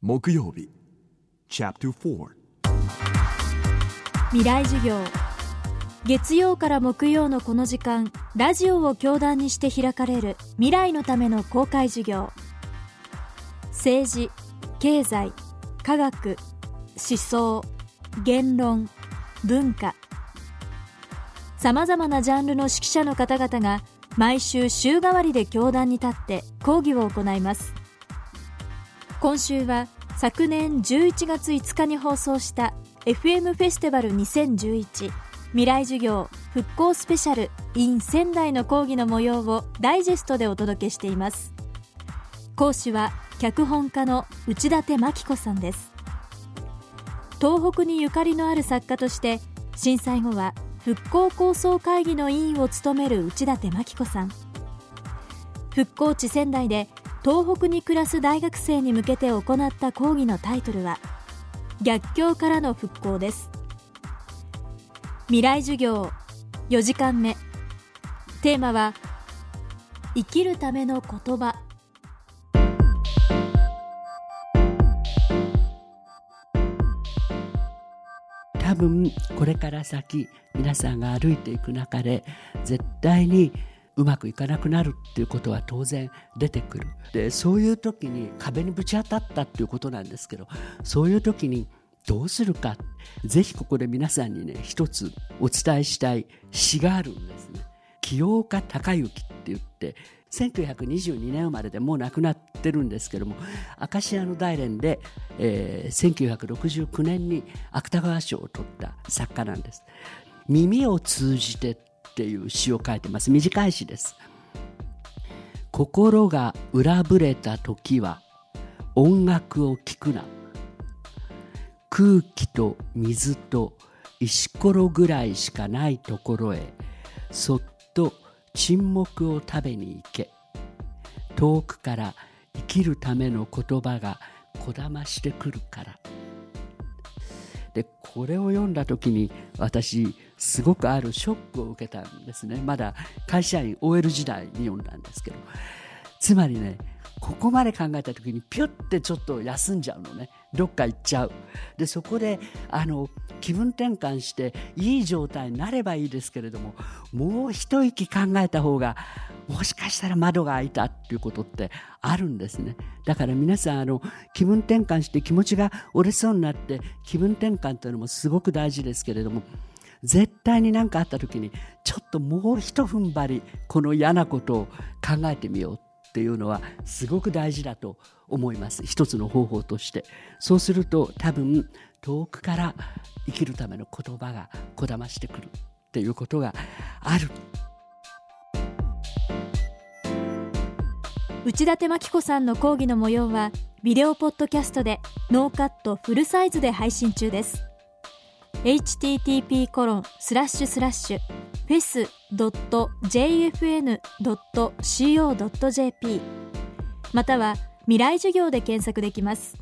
木曜日。未来授業。月曜から木曜のこの時間ラジオを教壇にして開かれる未来のための公開授業。政治経済科学思想言論文化。さまざまなジャンルの指揮者の方々が毎週週替わりで教壇に立って講義を行います。今週は昨年11月5日に放送した FM フェスティバル2011未来授業復興スペシャル in 仙台の講義の模様をダイジェストでお届けしています。講師は脚本家の内館真紀子さんです。東北にゆかりのある作家として震災後は復興構想会議の委員を務める内館真紀子さん。復興地仙台で東北に暮らす大学生に向けて行った講義のタイトルは逆境からの復興です。未来授業4時間目。テーマは生きるための言葉。多分これから先皆さんが歩いていく中で絶対にうまくいかなくなるっていうことは当然出てくる。でそういう時に壁にぶち当たったっていうことなんですけどそういう時にどうするか。ぜひここで皆さんにね一つお伝えしたい詩があるんですね。清岡隆之って言って1922年生まれでもう亡くなってるんですけども明石家の大連で、えー、1969年に芥川賞を取った作家なんです。耳を通じてっていう詩を書いてます。短い詩です。心が裏ぶれた時は音楽を聴くな。空気と水と石ころぐらいしかないところへそっと沈黙を食べに行け。遠くから生きるための言葉がこだましてくるから。これを読んだ時に私すごくあるショックを受けたんですね。まだ会社員 OL 時代に読んだんですけど。つまりねここまで考えた時にピュッてちょっと休んじゃうのね。どっか行っちゃう。でそこであの気分転換していい状態になればいいですけれどももう一息考えた方がもしかしたら窓が開いたっていうことってあるんですね。だから皆さんあの気分転換して気持ちが折れそうになって気分転換というのもすごく大事ですけれども絶対に何かあった時にちょっともう一踏ん張りこの嫌なことを考えてみようっていうのはすごく大事だと思います。一つの方法として。そうすると多分遠くから生きるための言葉がこだましてくるっていうことがある。内館牧子さんの講義の模様はビデオポッドキャストでノーカットフルサイズで配信中です。http コロンスラッシュスラッシュフェス .jfn.co.jp または未来授業で検索できます。